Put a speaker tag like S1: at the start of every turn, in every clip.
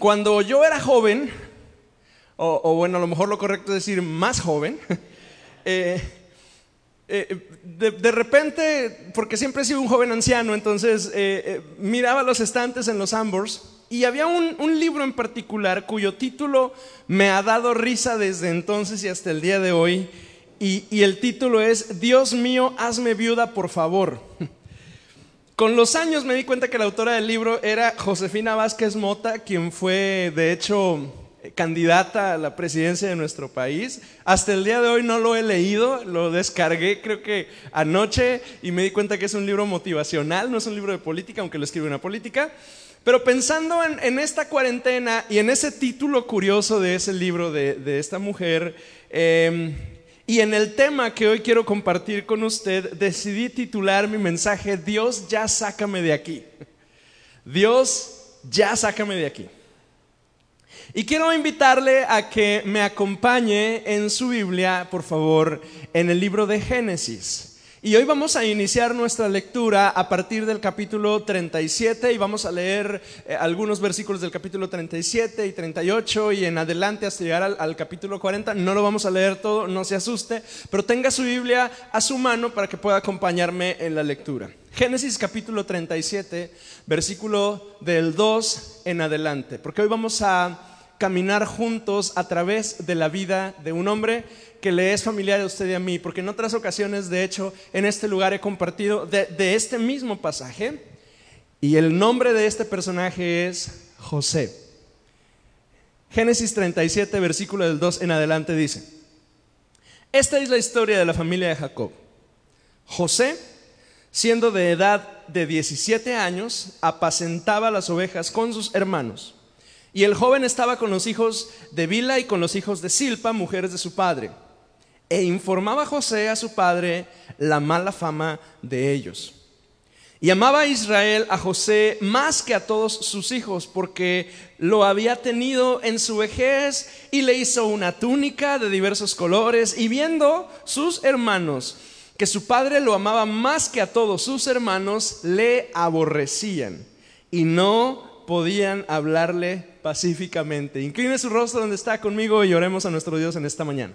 S1: Cuando yo era joven, o, bueno, a lo mejor lo correcto es decir más joven, eh, eh, de, repente, porque siempre he sido un joven anciano, entonces eh, miraba los estantes en los Ambors y había un, libro en particular cuyo título me ha dado risa desde entonces y hasta el día de hoy. Y, y el título es Dios mío, hazme viuda, por favor. Con los años me di cuenta que la autora del libro era Josefina Vázquez Mota, quien fue, de hecho, candidata a la presidencia de nuestro país. Hasta el día de hoy no lo he leído, lo descargué creo que anoche y me di cuenta que es un libro motivacional, no es un libro de política, aunque lo escribe una política. Pero pensando en, esta cuarentena y en ese título curioso de ese libro de, esta mujer, em, y en el tema que hoy quiero compartir con usted, decidí titular mi mensaje, Dios ya sácame de aquí. Dios ya sácame de aquí. Y quiero invitarle a que me acompañe en su Biblia, por favor, en el libro de Génesis. Y hoy vamos a iniciar nuestra lectura a partir del capítulo 37 y vamos a leer eh, algunos versículos del capítulo 37 y 38 y en adelante hasta llegar al, capítulo 40. No lo vamos a leer todo, no se asuste, pero tenga su Biblia a su mano para que pueda acompañarme en la lectura. Génesis capítulo 37, versículo del 2 en adelante, porque hoy vamos a caminar juntos a través de la vida de un hombre que le es familiar a usted y a mí, porque en otras ocasiones, de hecho, en este lugar he compartido de, este mismo pasaje, y el nombre de este personaje es José. Génesis 37, versículo del 2 en adelante dice, esta es la historia de la familia de Jacob. José, siendo de edad de 17 años, apacentaba las ovejas con sus hermanos. Y el joven estaba con los hijos de Bila y con los hijos de Silpa, mujeres de su padre. E informaba José a su padre la mala fama de ellos. Y amaba a Israel a José más que a todos sus hijos, porque lo había tenido en su vejez y le hizo una túnica de diversos colores. Y viendo sus hermanos que su padre lo amaba más que a todos sus hermanos, le aborrecían y no podían hablarle pacíficamente. Incline su rostro donde está conmigo y oremos a nuestro Dios en esta mañana.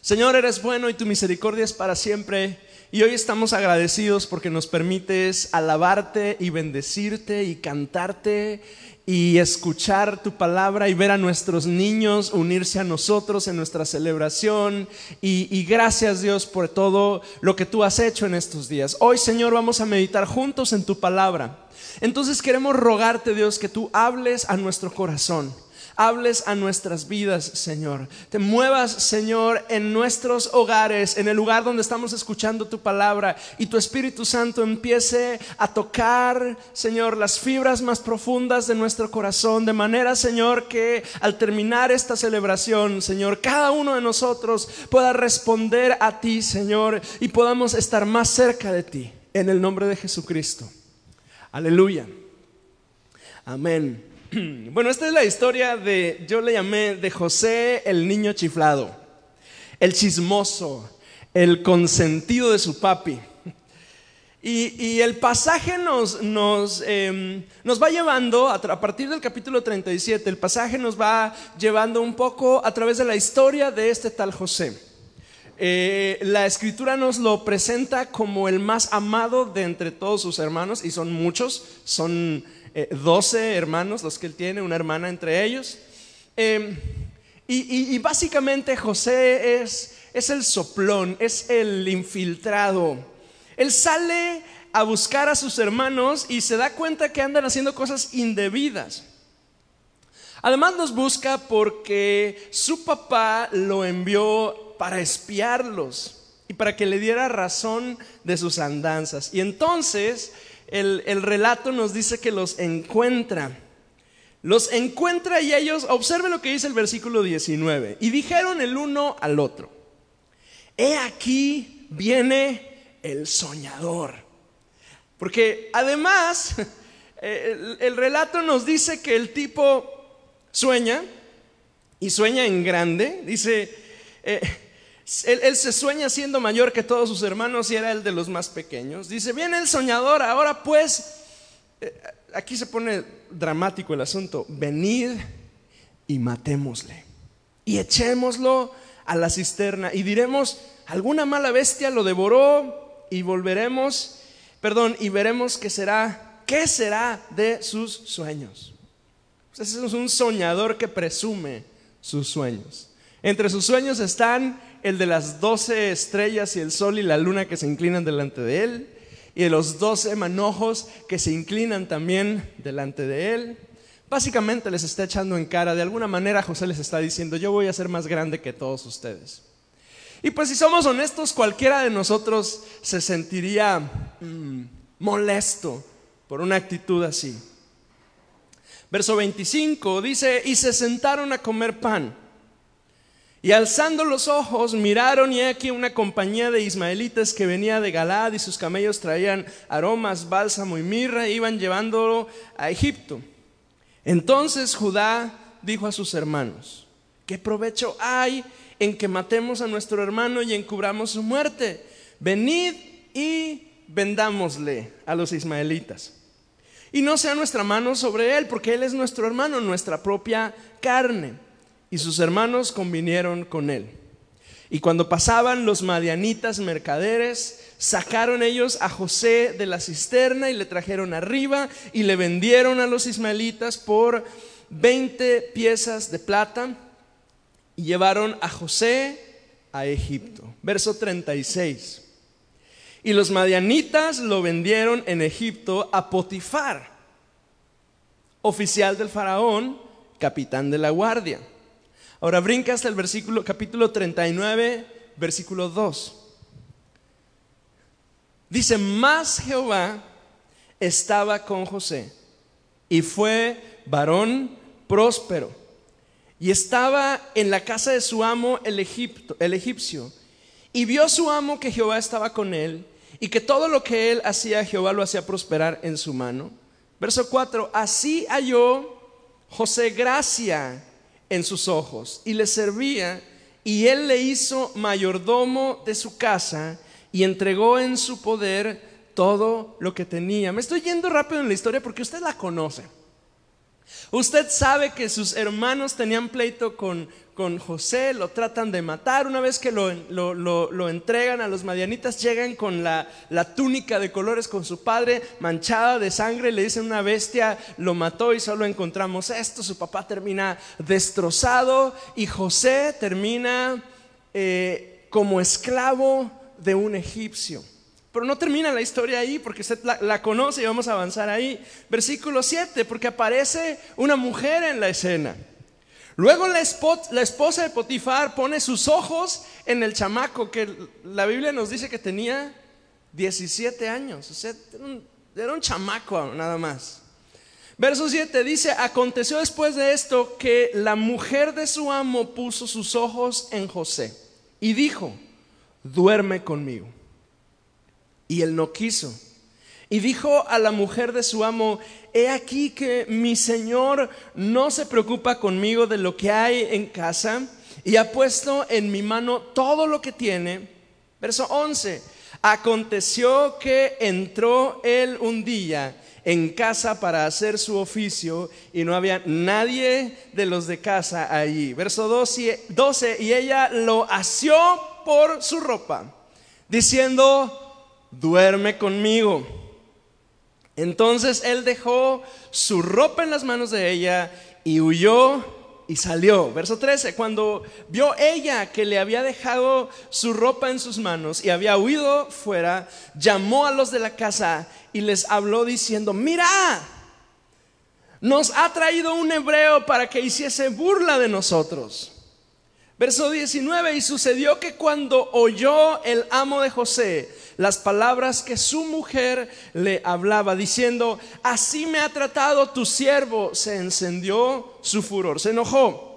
S1: Señor, eres bueno y tu misericordia es para siempre. Y hoy estamos agradecidos porque nos permites alabarte y bendecirte y cantarte y escuchar tu palabra y ver a nuestros niños unirse a nosotros en nuestra celebración. Y, gracias Dios por todo lo que tú has hecho en estos días. Hoy Señor vamos a meditar juntos en tu palabra. Entonces queremos rogarte, Dios, que tú hables a nuestro corazón. Hables a nuestras vidas, Señor. Te muevas, Señor, en nuestros hogares, en el lugar donde estamos escuchando tu palabra y tu Espíritu Santo empiece a tocar, Señor, las fibras más profundas de nuestro corazón, de manera, Señor, que al terminar esta celebración, Señor, cada uno de nosotros pueda responder a ti, Señor, y podamos estar más cerca de ti, en el nombre de Jesucristo. Aleluya. Amén. Bueno, esta es la historia de, yo le llamé de José el niño chiflado, el chismoso, el consentido de su papi. Y, el pasaje nos, nos, em, nos va llevando, a, partir del capítulo 37, el pasaje nos va llevando un poco a través de la historia de este tal José. Eh, la escritura nos lo presenta como el más amado de entre todos sus hermanos, y son muchos, son 12 eh, hermanos los que él tiene, una hermana entre ellos. Em, y, básicamente José es, es el soplón, es el infiltrado. Él sale a buscar a sus hermanos y se da cuenta que andan haciendo cosas indebidas. Además los busca porque su papá lo envió para espiarlos y para que le diera razón de sus andanzas. Y entonces el, relato nos dice que los encuentra. Los encuentra y ellos, observe lo que dice el versículo 19, y dijeron el uno al otro, he aquí viene el soñador. Porque además el, relato nos dice que el tipo sueña y sueña en grande. Dice, eh, él, se sueña siendo mayor que todos sus hermanos y era el de los más pequeños. Dice, viene el soñador, ahora pues, eh, aquí se pone dramático el asunto. Venid y matémosle. Y echémoslo a la cisterna. Y diremos, alguna mala bestia lo devoró y volveremos, perdón, y veremos qué será, qué será de sus sueños. Ese es un soñador que presume sus sueños. Entre sus sueños están el de las doce estrellas y el sol y la luna que se inclinan delante de él, y de los doce manojos que se inclinan también delante de él. Básicamente les está echando en cara, de alguna manera José les está diciendo, yo voy a ser más grande que todos ustedes. Y pues si somos honestos, cualquiera de nosotros se sentiría mm, molesto por una actitud así. Verso 25 dice, y se sentaron a comer pan. Y alzando los ojos, miraron y aquí una compañía de ismaelitas que venía de Galad y sus camellos traían aromas, bálsamo y mirra e iban llevándolo a Egipto. Entonces Judá dijo a sus hermanos, ¿qué provecho hay en que matemos a nuestro hermano y encubramos su muerte? Venid y vendámosle a los ismaelitas. Y no sea nuestra mano sobre él, porque él es nuestro hermano, nuestra propia carne y sus hermanos convinieron con él. Y cuando pasaban los madianitas mercaderes, sacaron ellos a José de la cisterna y le trajeron arriba y le vendieron a los ismaelitas por 20 piezas de plata y llevaron a José a Egipto. Verso 36. Y los madianitas lo vendieron en Egipto a Potifar, oficial del faraón, capitán de la guardia. Ahora brinca hasta el versículo, capítulo 39, versículo 2. Dice, más Jehová estaba con José y fue varón próspero y estaba en la casa de su amo el, Egipto, el egipcio y vio su amo que Jehová estaba con él y que todo lo que él hacía Jehová lo hacía prosperar en su mano. Verso 4, así halló José gracia en sus ojos y le servía y él le hizo mayordomo de su casa y entregó en su poder todo lo que tenía. Me estoy yendo rápido en la historia porque usted la conoce. Usted sabe que sus hermanos tenían pleito con, con José, lo tratan de matar. Una vez que lo, lo, entregan a los madianitas, llegan con la, la, túnica de colores con su padre, manchada de sangre, le dicen una bestia, lo mató y solo encontramos esto. Su papá termina destrozado y José termina eh, como esclavo de un egipcio. Pero no termina la historia ahí porque usted la, conoce y vamos a avanzar ahí. Versículo 7, porque aparece una mujer en la escena. Luego la, esposa de Potifar pone sus ojos en el chamaco que la Biblia nos dice que tenía 17 años. O sea, era un chamaco nada más. Verso 7 dice, aconteció después de esto que la mujer de su amo puso sus ojos en José y dijo, duerme conmigo. Y él no quiso. Y dijo a la mujer de su amo, he aquí que mi señor no se preocupa conmigo de lo que hay en casa y ha puesto en mi mano todo lo que tiene. Verso 11, aconteció que entró él un día en casa para hacer su oficio y no había nadie de los de casa allí. Verso 12, 12 y ella lo asió por su ropa, diciendo, duerme conmigo. Entonces él dejó su ropa en las manos de ella y huyó y salió. Verso 13, cuando vio ella que le había dejado su ropa en sus manos y había huido fuera, llamó a los de la casa y les habló diciendo, mira, nos ha traído un hebreo para que hiciese burla de nosotros. Verso 19, y sucedió que cuando oyó el amo de José las palabras que su mujer le hablaba, diciendo, así me ha tratado tu siervo, se encendió su furor, se enojó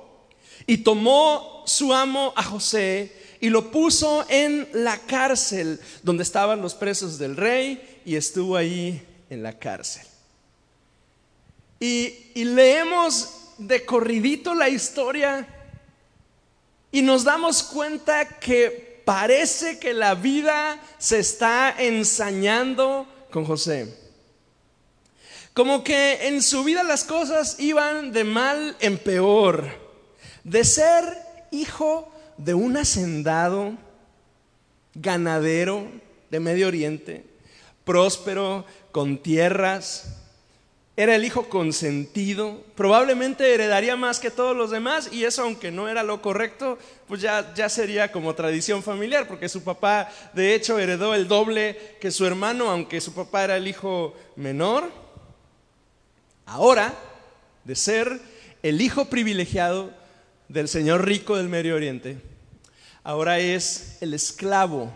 S1: y tomó su amo a José y lo puso en la cárcel donde estaban los presos del rey y estuvo ahí en la cárcel. Y, leemos de corridito la historia y nos damos cuenta que parece que la vida se está ensañando con José. Como que en su vida las cosas iban de mal en peor. De ser hijo de un hacendado, ganadero de Medio Oriente, próspero, con tierras, era el hijo consentido, probablemente heredaría más que todos los demás y eso aunque no era lo correcto, pues ya, ya sería como tradición familiar, porque su papá de hecho heredó el doble que su hermano, aunque su papá era el hijo menor. Ahora, de ser el hijo privilegiado del señor rico del Medio Oriente, ahora es el esclavo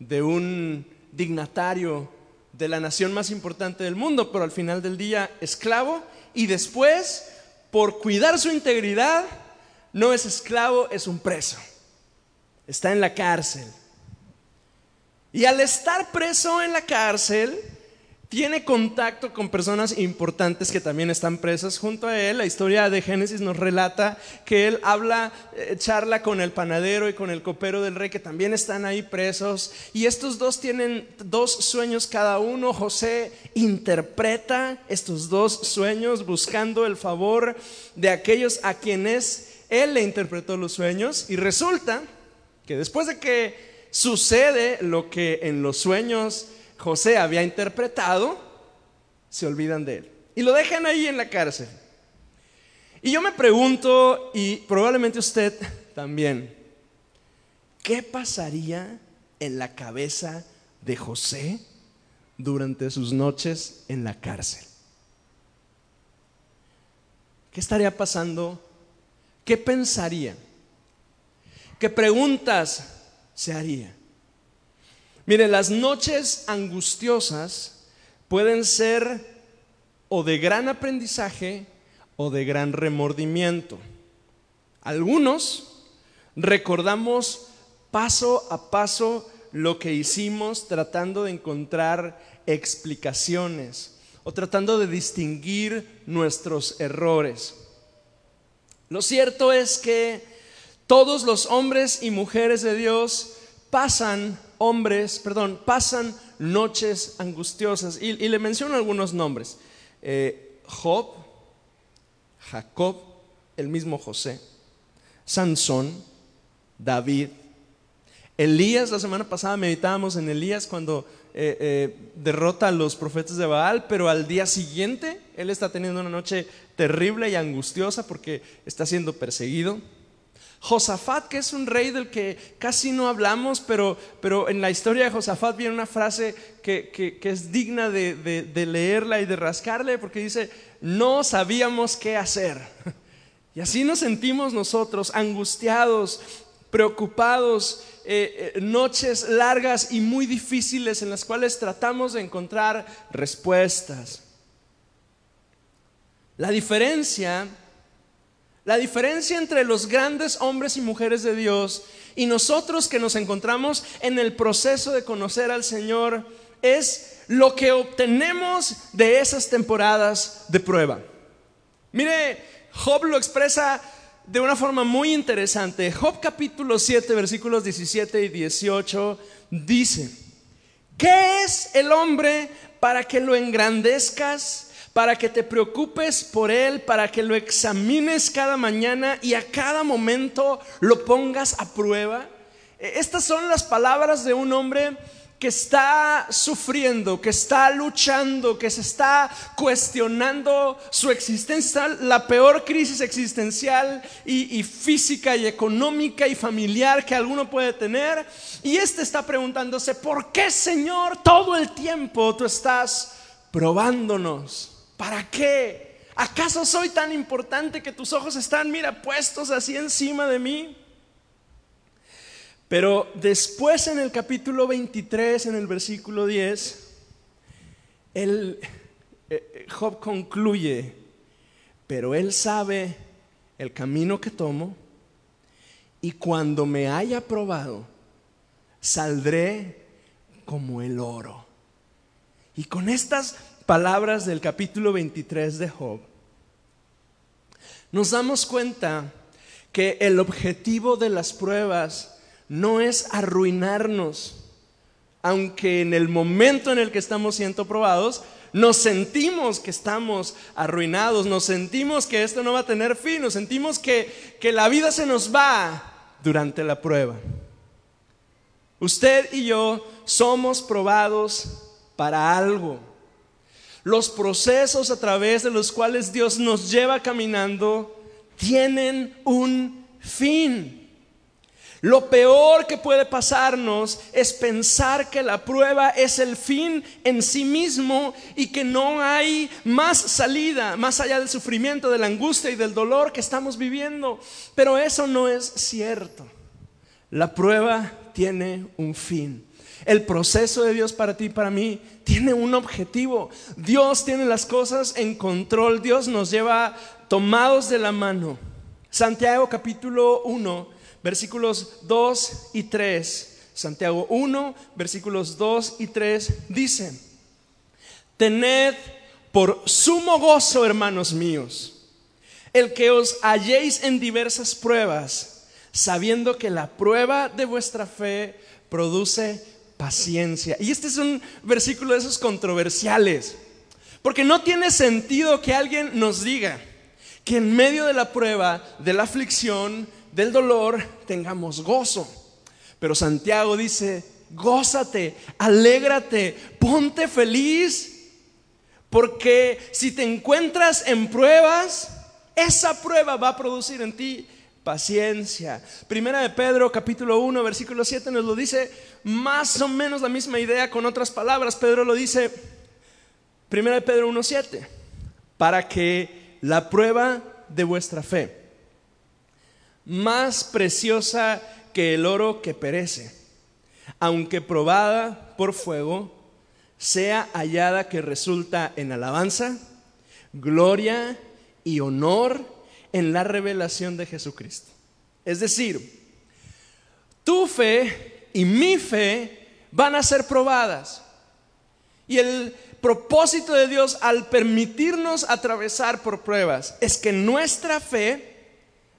S1: de un dignatario de la nación más importante del mundo, pero al final del día esclavo y después, por cuidar su integridad, no es esclavo, es un preso. Está en la cárcel. Y al estar preso en la cárcel, tiene contacto con personas importantes que también están presas junto a él. La historia de Génesis nos relata que él habla, eh, charla con el panadero y con el copero del rey que también están ahí presos. Y estos dos tienen dos sueños cada uno. José interpreta estos dos sueños buscando el favor de aquellos a quienes él le interpretó los sueños. Y resulta que después de que sucede lo que en los sueños José había interpretado, se olvidan de él. Y lo dejan ahí en la cárcel. Y yo me pregunto, y probablemente usted también, ¿qué pasaría en la cabeza de José durante sus noches en la cárcel? ¿Qué estaría pasando? ¿Qué pensaría? ¿Qué preguntas se haría? Mire, las noches angustiosas pueden ser o de gran aprendizaje o de gran remordimiento. Algunos recordamos paso a paso lo que hicimos tratando de encontrar explicaciones o tratando de distinguir nuestros errores. Lo cierto es que todos los hombres y mujeres de Dios pasan hombres, perdón, pasan noches angustiosas. Y, le menciono algunos nombres. Eh, Job, Jacob, el mismo José, Sansón, David, Elías, la semana pasada meditábamos en Elías cuando eh, eh, derrota a los profetas de Baal, pero al día siguiente él está teniendo una noche terrible y angustiosa porque está siendo perseguido. Josafat, que es un rey del que casi no hablamos, pero, pero en la historia de Josafat viene una frase que, es digna de, de, leerla y de rascarle, porque dice, no sabíamos qué hacer. Y así nos sentimos nosotros, angustiados, preocupados, eh, eh, noches largas y muy difíciles en las cuales tratamos de encontrar respuestas. La diferencia la diferencia entre los grandes hombres y mujeres de Dios y nosotros que nos encontramos en el proceso de conocer al Señor es lo que obtenemos de esas temporadas de prueba. Mire, Job lo expresa de una forma muy interesante. Job capítulo 7, versículos 17 y 18 dice, ¿qué es el hombre para que lo engrandezcas? Para que te preocupes por Él, para que lo examines cada mañana y a cada momento lo pongas a prueba. E, estas son las palabras de un hombre que está sufriendo, que está luchando, que se está cuestionando su existencia, la peor crisis existencial y, física y económica y familiar que alguno puede tener. Y este está preguntándose, ¿por qué Señor todo el tiempo tú estás probándonos? ¿Para qué? ¿Acaso soy tan importante que tus ojos están, mira, puestos así encima de mí? Pero después en el capítulo 23, en el versículo 10, el, eh, Job concluye, pero él sabe el camino que tomo y cuando me haya probado, saldré como el oro. Y con estas palabras del capítulo 23 de Job, nos damos cuenta que el objetivo de las pruebas no es arruinarnos, aunque en el momento en el que estamos siendo probados Nos sentimos que estamos arruinados, nos sentimos que esto no va a tener fin, nos sentimos que, que la vida se nos va durante la prueba. Usted y yo somos probados para algo. Los procesos a través de los cuales Dios nos lleva caminando tienen un fin. Lo peor que puede pasarnos es pensar que la prueba es el fin en sí mismo y que no hay más salida, más allá del sufrimiento, de la angustia y del dolor que estamos viviendo. Pero eso no es cierto. La prueba tiene un fin. El proceso de Dios para ti y para mí tiene un objetivo. Dios tiene las cosas en control. Dios nos lleva tomados de la mano. Santiago capítulo 1 versículos 2 y 3. Santiago 1, versículos 2 y 3 dice, Tened por sumo gozo, hermanos míos, el que os halléis en diversas pruebas, sabiendo que la prueba de vuestra fe produce paciencia. Y este es un versículo de esos controversiales, porque no tiene sentido que alguien nos diga que en medio de la prueba, de la aflicción, del dolor tengamos gozo. Pero Santiago dice, gózate, alégrate, ponte feliz, porque si te encuentras en pruebas, esa prueba va a producir en ti paciencia. Primera de Pedro capítulo 1 versículo 7 nos lo dice más o menos la misma idea con otras palabras. Pedro lo dice, Primera de Pedro 1 7, para que la prueba de vuestra fe más preciosa que el oro que perece, aunque probada por fuego, sea hallada que resulta en alabanza, gloria y honor en la revelación de Jesucristo. Es decir, tu fe y mi fe van a ser probadas. Y el propósito de Dios al permitirnos atravesar por pruebas es que nuestra fe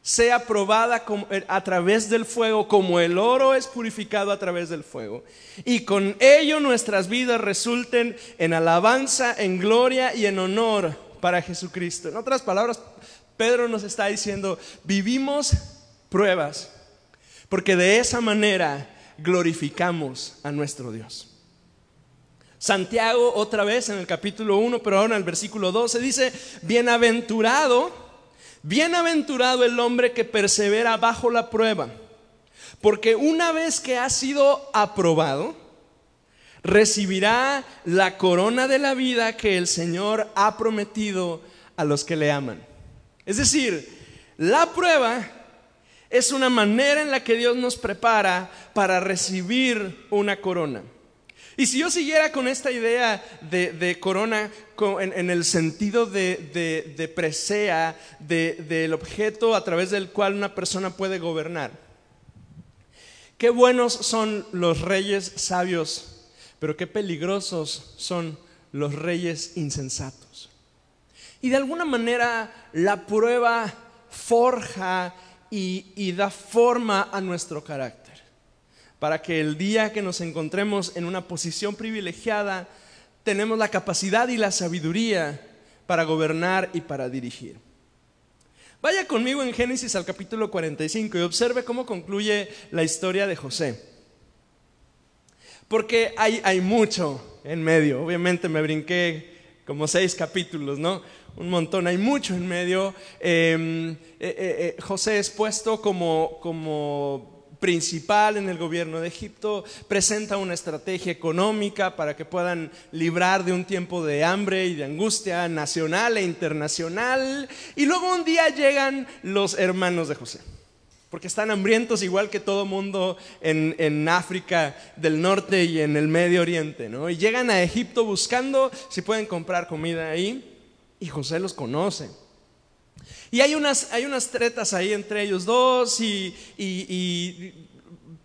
S1: sea probada eh, a través del fuego, como el oro es purificado a través del fuego. Y con ello nuestras vidas resulten en alabanza, en gloria y en honor para Jesucristo. En otras palabras, Pedro nos está diciendo, vivimos pruebas, porque de esa manera glorificamos a nuestro Dios. Santiago otra vez en el capítulo 1, pero ahora en el versículo 12 dice, bienaventurado Bienaventurado el hombre que persevera bajo la prueba, porque una vez que ha sido aprobado, recibirá la corona de la vida que el Señor ha prometido a los que le aman. Es decir, la prueba es una manera en la que Dios nos prepara para recibir una corona. Y si yo siguiera con esta idea de, corona en, el sentido de, presea, del objeto a través del cual una persona puede gobernar, qué buenos son los reyes sabios, pero qué peligrosos son los reyes insensatos. Y de alguna manera la prueba forja y da forma a nuestro carácter para que el día que nos encontremos en una posición privilegiada, tenemos la capacidad y la sabiduría para gobernar y para dirigir. Vaya conmigo en Génesis al capítulo 45 y observe cómo concluye la historia de José. Porque hay, hay mucho en medio. Obviamente me brinqué como seis capítulos, ¿no? Un montón, hay mucho en medio. Em, eh, eh, eh, José es puesto como, como principal en el gobierno de Egipto, presenta una estrategia económica para que puedan librar de un tiempo de hambre y de angustia nacional e internacional. Y luego un día llegan los hermanos de José, porque están hambrientos igual que todo mundo en, África del Norte y en el Medio Oriente, ¿no? Y llegan a Egipto buscando si pueden comprar comida ahí, y José los conoce. Y hay unas, hay unas tretas ahí entre ellos dos y,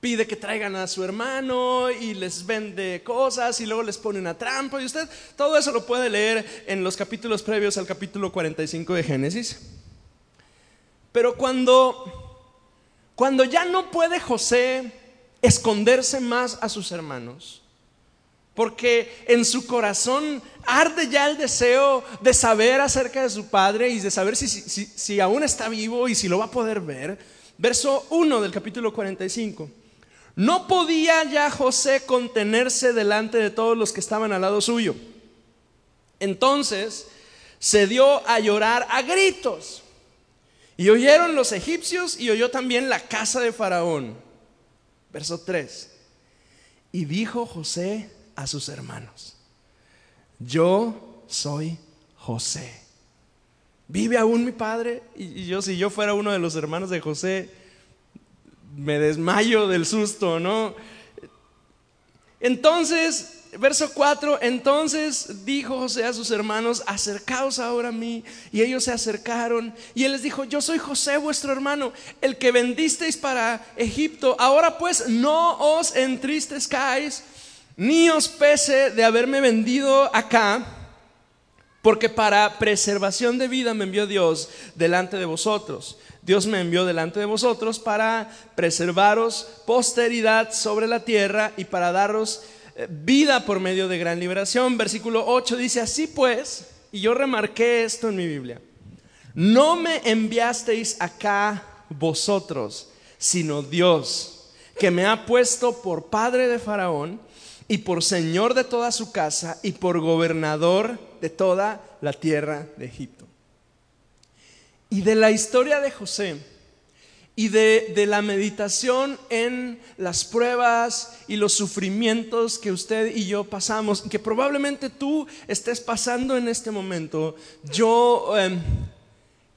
S1: pide que traigan a su hermano y les vende cosas y luego les pone una trampa. Y usted todo eso lo puede leer en los capítulos previos al capítulo 45 de Génesis. Pero cuando, cuando ya no puede José esconderse más a sus hermanos, porque en su corazón arde ya el deseo de saber acerca de su padre y de saber si, si, aún está vivo y si lo va a poder ver. Verso 1 del capítulo 45. No podía ya José contenerse delante de todos los que estaban al lado suyo. Entonces se dio a llorar a gritos. Y oyeron los egipcios y oyó también la casa de Faraón. Verso 3. Y dijo José a sus hermanos, yo soy José. ¿Vive aún mi padre? Y yo, si yo fuera uno de los hermanos de José, me desmayo del susto, ¿no? Entonces, verso 4, entonces dijo José a sus hermanos, acercaos ahora a mí. Y ellos se acercaron y él les dijo, yo soy José vuestro hermano, el que vendisteis para Egipto. Ahora pues no os entristezcáis ni os pese de haberme vendido acá, porque para preservación de vida me envió Dios delante de vosotros. Dios me envió delante de vosotros para preservaros posteridad sobre la tierra y para daros vida por medio de gran liberación. Versículo 8 dice, así pues, y yo remarqué esto en mi Biblia, no me enviasteis acá vosotros, sino Dios, que me ha puesto por padre de Faraón y por señor de toda su casa y por gobernador de toda la tierra de Egipto. Y de la historia de José y de, de, la meditación en las pruebas y los sufrimientos que usted y yo pasamos, que probablemente tú estés pasando en este momento, yo em,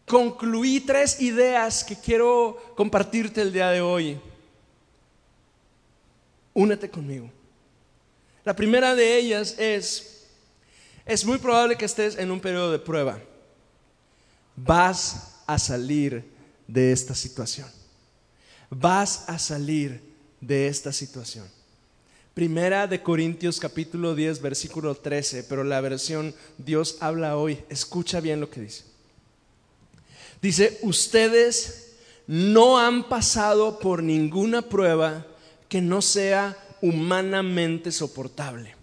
S1: concluí tres ideas que quiero compartirte el día de hoy. Únete conmigo. La primera de ellas es, es muy probable que estés en un periodo de prueba. Vas a salir de esta situación. Vas a salir de esta situación. Primera de Corintios capítulo 10 versículo 13, pero la versión Dios habla hoy. Escucha bien lo que dice. Dice, ustedes no han pasado por ninguna prueba que no sea humanamente soportable.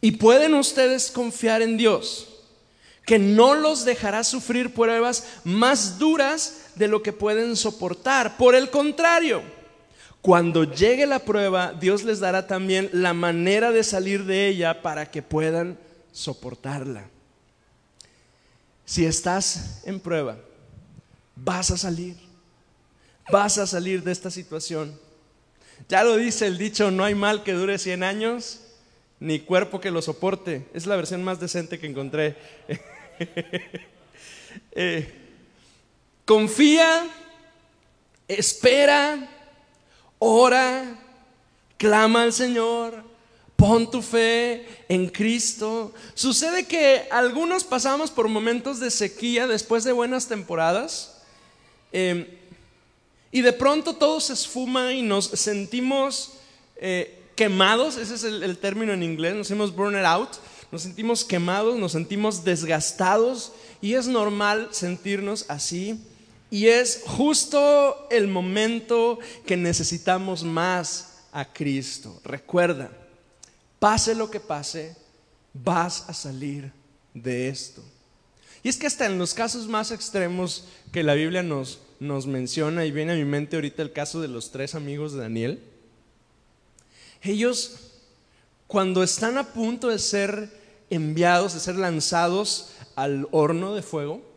S1: Y pueden ustedes confiar en Dios, que no los dejará sufrir pruebas más duras de lo que pueden soportar. Por el contrario, cuando llegue la prueba, Dios les dará también la manera de salir de ella para que puedan soportarla. Si estás en prueba, vas a salir. Vas a salir de esta situación. Ya lo dice el dicho, no hay mal que dure 100 años, ni cuerpo que lo soporte. Es la versión más decente que encontré. Eh, confía, espera, ora, clama al Señor, pon tu fe en Cristo. Sucede que algunos pasamos por momentos de sequía después de buenas temporadas. Eh, y de pronto todo se esfuma y nos sentimos eh, quemados, ese es el, término en inglés, nos sentimos burned out, nos sentimos quemados, nos sentimos desgastados y es normal sentirnos así. Y es justo el momento que necesitamos más a Cristo. Recuerda, pase lo que pase, vas a salir de esto. Y es que hasta en los casos más extremos que la Biblia nos, nos menciona y viene a mi mente ahorita el caso de los tres amigos de Daniel. Ellos, cuando están a punto de ser enviados, de ser lanzados al horno de fuego,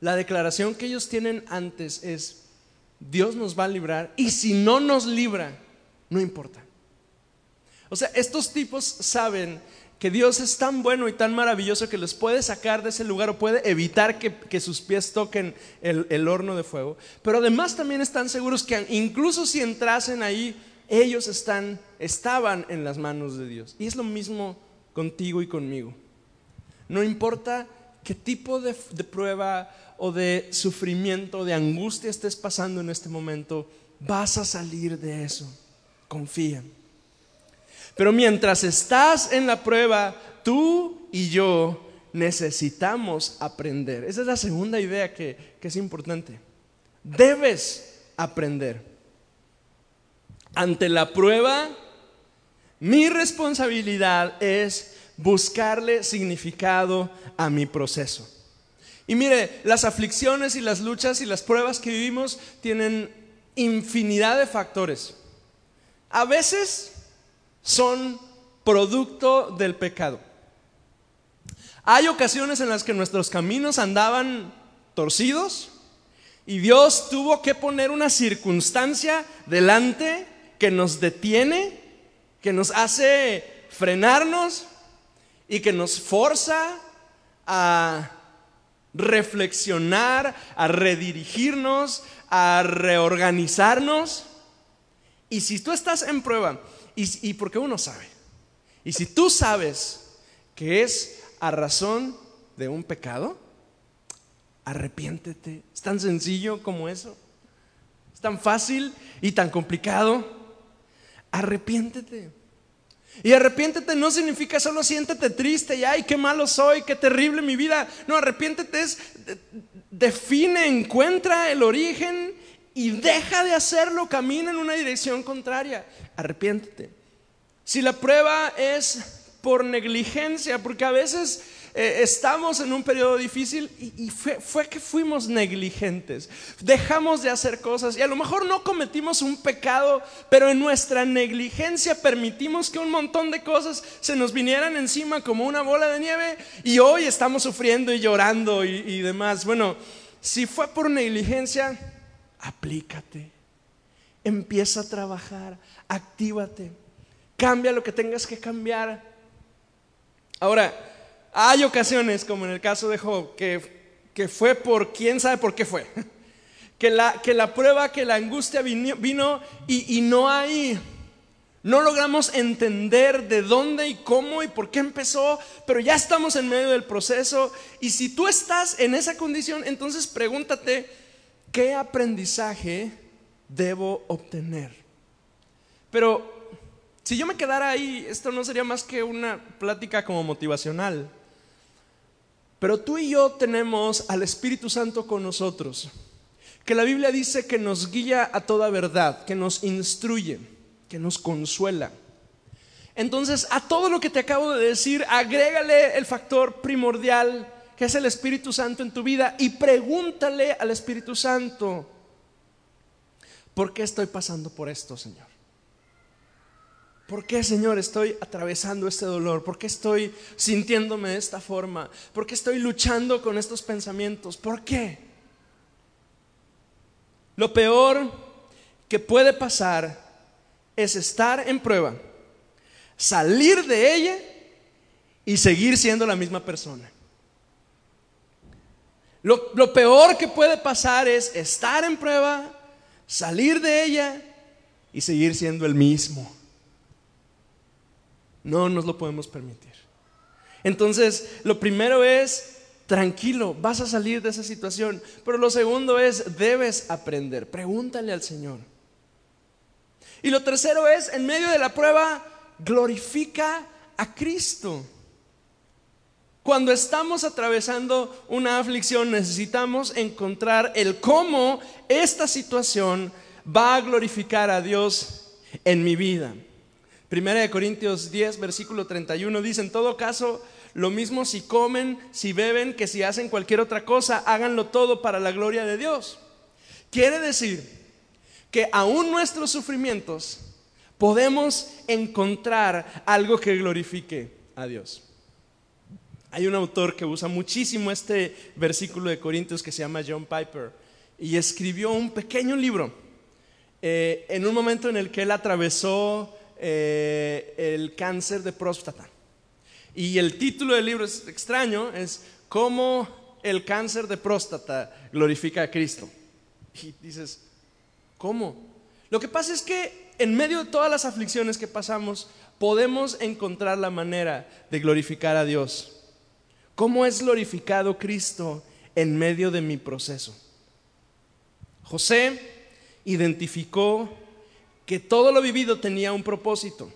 S1: la declaración que ellos tienen antes es, Dios nos va a librar y si no nos libra, no importa. O sea, estos tipos saben que Dios es tan bueno y tan maravilloso que los puede sacar de ese lugar o puede evitar que, sus pies toquen el, el, horno de fuego. Pero además también están seguros que incluso si entrasen ahí, ellos están, estaban en las manos de Dios. Y es lo mismo contigo y conmigo. No importa qué tipo de, prueba o de sufrimiento, de angustia estés pasando en este momento, vas a salir de eso. Confía. Pero mientras estás en la prueba, tú y yo necesitamos aprender. Esa es la segunda idea que, es importante. Debes aprender. Ante la prueba, Mi responsabilidad es buscarle significado a mi proceso. Y mire, las aflicciones y las luchas y las pruebas que vivimos tienen infinidad de factores. A veces son producto del pecado. Hay ocasiones en las que nuestros caminos andaban torcidos y Dios tuvo que poner una circunstancia delante que nos detiene, que nos hace frenarnos y que nos forza a reflexionar, a redirigirnos, a reorganizarnos. Y si tú estás en prueba, y, porque uno sabe, y si tú sabes que es a razón de un pecado, arrepiéntete. Es tan sencillo como eso. Es tan fácil y tan complicado. Arrepiéntete. Y arrepiéntete no significa solo siéntete triste y ay, qué malo soy, qué terrible mi vida. No, arrepiéntete es define, encuentra el origen y deja de hacerlo, camina en una dirección contraria. Arrepiéntete. Si la prueba es por negligencia, porque a veces eh, estamos en un periodo difícil y, fue, que fuimos negligentes. Dejamos de hacer cosas y a lo mejor no cometimos un pecado, pero en nuestra negligencia permitimos que un montón de cosas se nos vinieran encima como una bola de nieve y hoy estamos sufriendo y llorando y, y demás. Bueno, si fue por negligencia, aplícate, empieza a trabajar, actívate, cambia lo que tengas que cambiar. Ahora, hay ocasiones, como en el caso de Job, que, fue por quién sabe por qué fue. Que la, prueba, que la angustia vino, y no hay no logramos entender de dónde y cómo y por qué empezó, pero ya estamos en medio del proceso. Y si tú estás en esa condición, entonces pregúntate, ¿qué aprendizaje debo obtener? Pero si yo me quedara ahí, esto no sería más que una plática como motivacional. Pero tú y yo tenemos al Espíritu Santo con nosotros, que la Biblia dice que nos guía a toda verdad, que nos instruye, que nos consuela. Entonces, a todo lo que te acabo de decir, agrégale el factor primordial, que es el Espíritu Santo en tu vida, y pregúntale al Espíritu Santo, ¿por qué estoy pasando por esto, Señor? ¿Por qué, Señor, estoy atravesando este dolor? ¿Por qué estoy sintiéndome de esta forma? ¿Por qué estoy luchando con estos pensamientos? ¿Por qué? Lo peor que puede pasar es estar en prueba, salir de ella y seguir siendo la misma persona. Lo, lo peor que puede pasar es estar en prueba, salir de ella y seguir siendo el mismo. No nos lo podemos permitir. Entonces, lo primero es, tranquilo, vas a salir de esa situación. Pero lo segundo es, debes aprender. Pregúntale al Señor. Y lo tercero es, en medio de la prueba, glorifica a Cristo. Cuando estamos atravesando una aflicción, necesitamos encontrar el cómo esta situación va a glorificar a Dios en mi vida. Primera de Corintios 10, versículo 31 dice, en todo caso, lo mismo si comen, si beben, que si hacen cualquier otra cosa, háganlo todo para la gloria de Dios. Quiere decir que aún nuestros sufrimientos podemos encontrar algo que glorifique a Dios. Hay un autor que usa muchísimo este versículo de Corintios que se llama John Piper y escribió un pequeño libro eh, en un momento en el que él atravesó eh, el cáncer de próstata. Y el título del libro es extraño, es cómo el cáncer de próstata glorifica a Cristo. Y dices, ¿cómo? Lo que pasa es que en medio de todas las aflicciones que pasamos, podemos encontrar la manera de glorificar a Dios. ¿Cómo es glorificado Cristo en medio de mi proceso? José identificó que todo lo vivido tenía un propósito,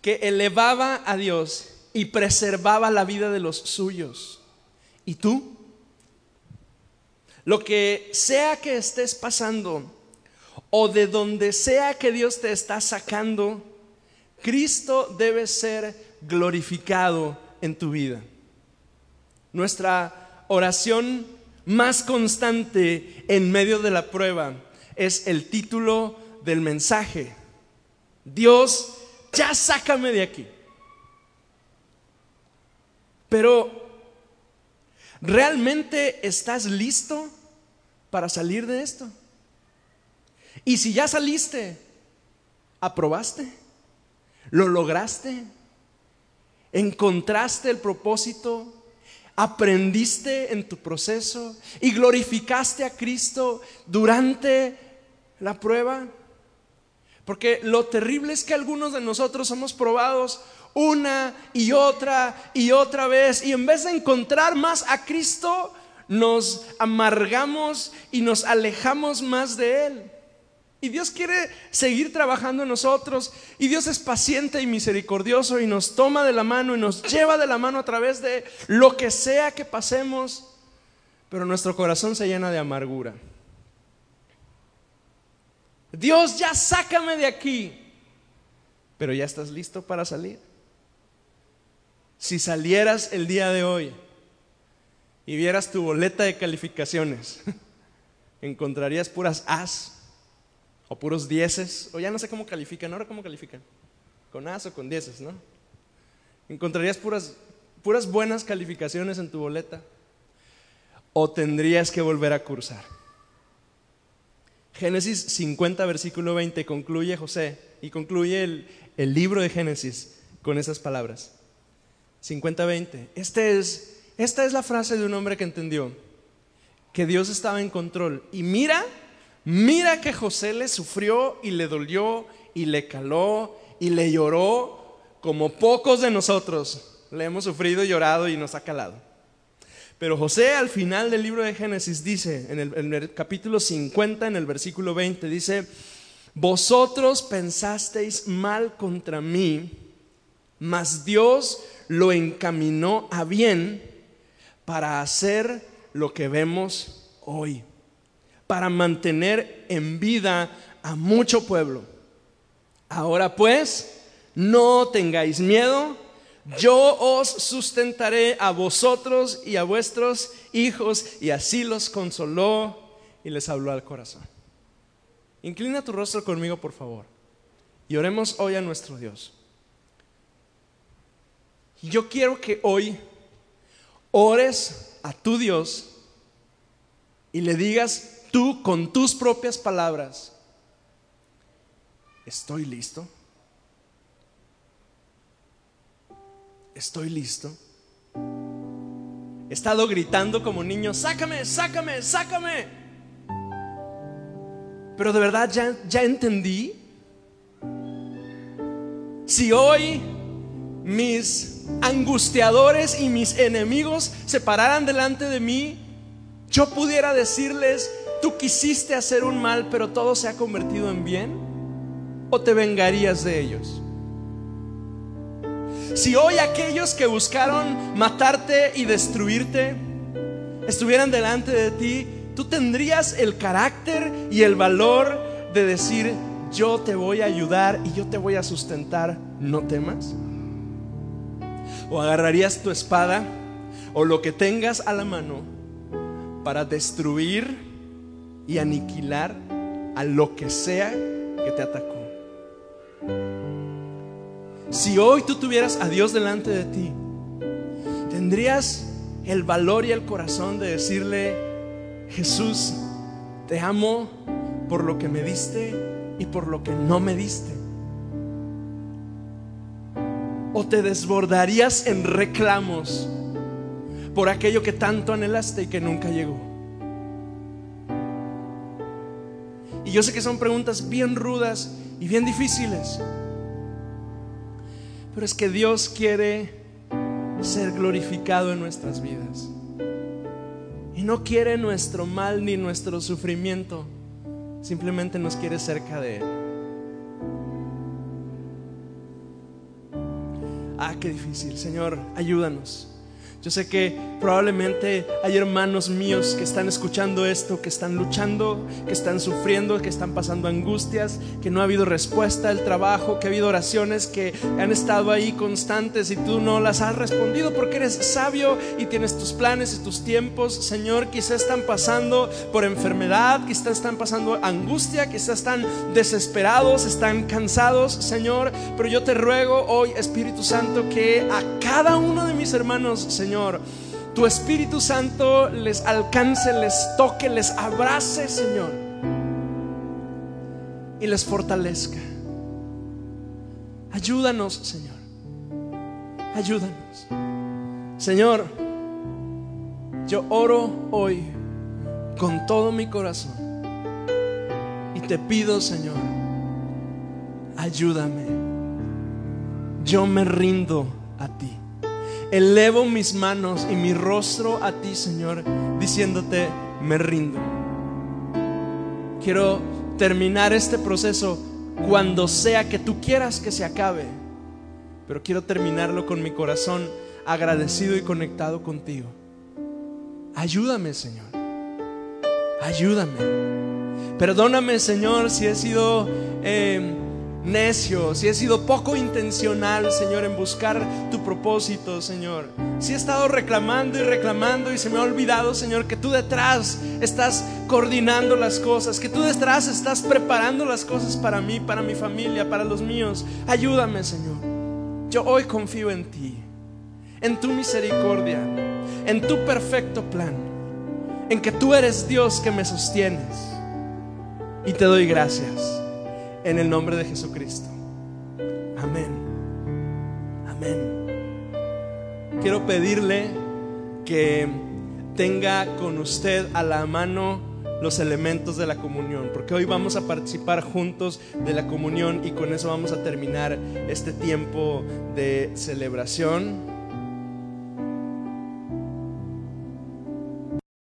S1: que elevaba a Dios y preservaba la vida de los suyos. ¿Y tú? Lo que sea que estés pasando o de donde sea que Dios te está sacando, Cristo debe ser glorificado en tu vida. Nuestra oración más constante en medio de la prueba es el título del mensaje. Dios, ya sácame de aquí. Pero, ¿realmente estás listo para salir de esto? Y si ya saliste, ¿aprobaste? ¿Lo lograste? ¿Encontraste el propósito? ¿Aprendiste en tu proceso? ¿Y glorificaste a Cristo durante la prueba? Porque lo terrible es que algunos de nosotros somos probados una y otra y otra vez y en vez de encontrar más a Cristo, nos amargamos y nos alejamos más de Él. Y Dios quiere seguir trabajando en nosotros. Y Dios es paciente y misericordioso y nos toma de la mano y nos lleva de la mano a través de lo que sea que pasemos. Pero nuestro corazón se llena de amargura. Dios, ya sácame de aquí. Pero ya estás listo para salir. Si salieras el día de hoy y vieras tu boleta de calificaciones, encontrarías puras As o puros dieces, o ya no sé cómo califican, ahora cómo califican, con As o con dieces, ¿no? Encontrarías puras, puras buenas calificaciones en tu boleta, o tendrías que volver a cursar. Génesis 50, versículo 20, concluye José y concluye el, el libro de Génesis con esas palabras. 50-20. Este es, esta es la frase de un hombre que entendió que Dios estaba en control. Y mira Mira que José le sufrió y le dolió y le caló y le lloró como pocos de nosotros le hemos sufrido, llorado y nos ha calado. Pero José al final del libro de Génesis dice, en el, en el, capítulo 50, en el versículo 20, dice, vosotros pensasteis mal contra mí, mas Dios lo encaminó a bien para hacer lo que vemos hoy para mantener en vida a mucho pueblo. Ahora pues, no tengáis miedo, yo os sustentaré a vosotros y a vuestros hijos. Y así los consoló y les habló al corazón. Inclina tu rostro conmigo, por favor, y oremos hoy a nuestro Dios. Yo quiero que hoy ores a tu Dios y le digas tú con tus propias palabras, ¿estoy listo? ¿Estoy listo? He estado gritando como niño, sácame, sácame, sácame. Pero de verdad ya, ya entendí. Si hoy mis angustiadores y mis enemigos se pararan delante de mí, yo pudiera decirles, tú quisiste hacer un mal, pero todo se ha convertido en bien? ¿O te vengarías de ellos? Si hoy aquellos que buscaron matarte y destruirte estuvieran delante de ti, tú tendrías el carácter y el valor de decir, yo te voy a ayudar y yo te voy a sustentar, no temas. O agarrarías tu espada o lo que tengas a la mano para destruir y aniquilar a lo que sea que te atacó. Si hoy tú tuvieras a Dios delante de ti, tendrías el valor y el corazón de decirle, Jesús, te amo por lo que me diste y por lo que no me diste. O te desbordarías en reclamos por aquello que tanto anhelaste y que nunca llegó. Y yo sé que son preguntas bien rudas y bien difíciles. Pero es que Dios quiere ser glorificado en nuestras vidas. Y no quiere nuestro mal ni nuestro sufrimiento. Simplemente nos quiere cerca de Él. Ah, qué difícil. Señor, ayúdanos. Yo sé que probablemente hay hermanos míos que están escuchando esto, que están luchando, que están sufriendo, que están pasando angustias, que no ha habido respuesta al trabajo, que ha habido oraciones que han estado ahí constantes y tú no las has respondido porque eres sabio y tienes tus planes y tus tiempos. Señor, quizás están pasando por enfermedad, quizás están pasando angustia, quizás están desesperados, están cansados, Señor. Pero yo te ruego hoy, Espíritu Santo, que a cada uno de mis hermanos, Señor, Señor. Tu Espíritu Santo les alcance, les toque, les abrace, Señor. Y les fortalezca. Ayúdanos, Señor. Ayúdanos. Señor, yo oro hoy con todo mi corazón. Y te pido, Señor, ayúdame. Yo me rindo a ti elevo mis manos y mi rostro a ti, Señor, diciéndote, me rindo. Quiero terminar este proceso cuando sea que tú quieras que se acabe, pero quiero terminarlo con mi corazón agradecido y conectado contigo. Ayúdame, Señor. Ayúdame. Perdóname, Señor, si he sido... Eh, necio, si he sido poco intencional, Señor, en buscar tu propósito, Señor. Si he estado reclamando y reclamando y se me ha olvidado, Señor, que tú detrás estás coordinando las cosas, que tú detrás estás preparando las cosas para mí, para mi familia, para los míos. Ayúdame, Señor. Yo hoy confío en ti, en tu misericordia, en tu perfecto plan, en que tú eres Dios que me sostienes. Y te doy gracias en el nombre de Jesucristo. Amén. Amén. Quiero pedirle que tenga con usted a la mano los elementos de la comunión, porque hoy vamos a participar juntos de la comunión y con eso vamos a terminar este tiempo de celebración.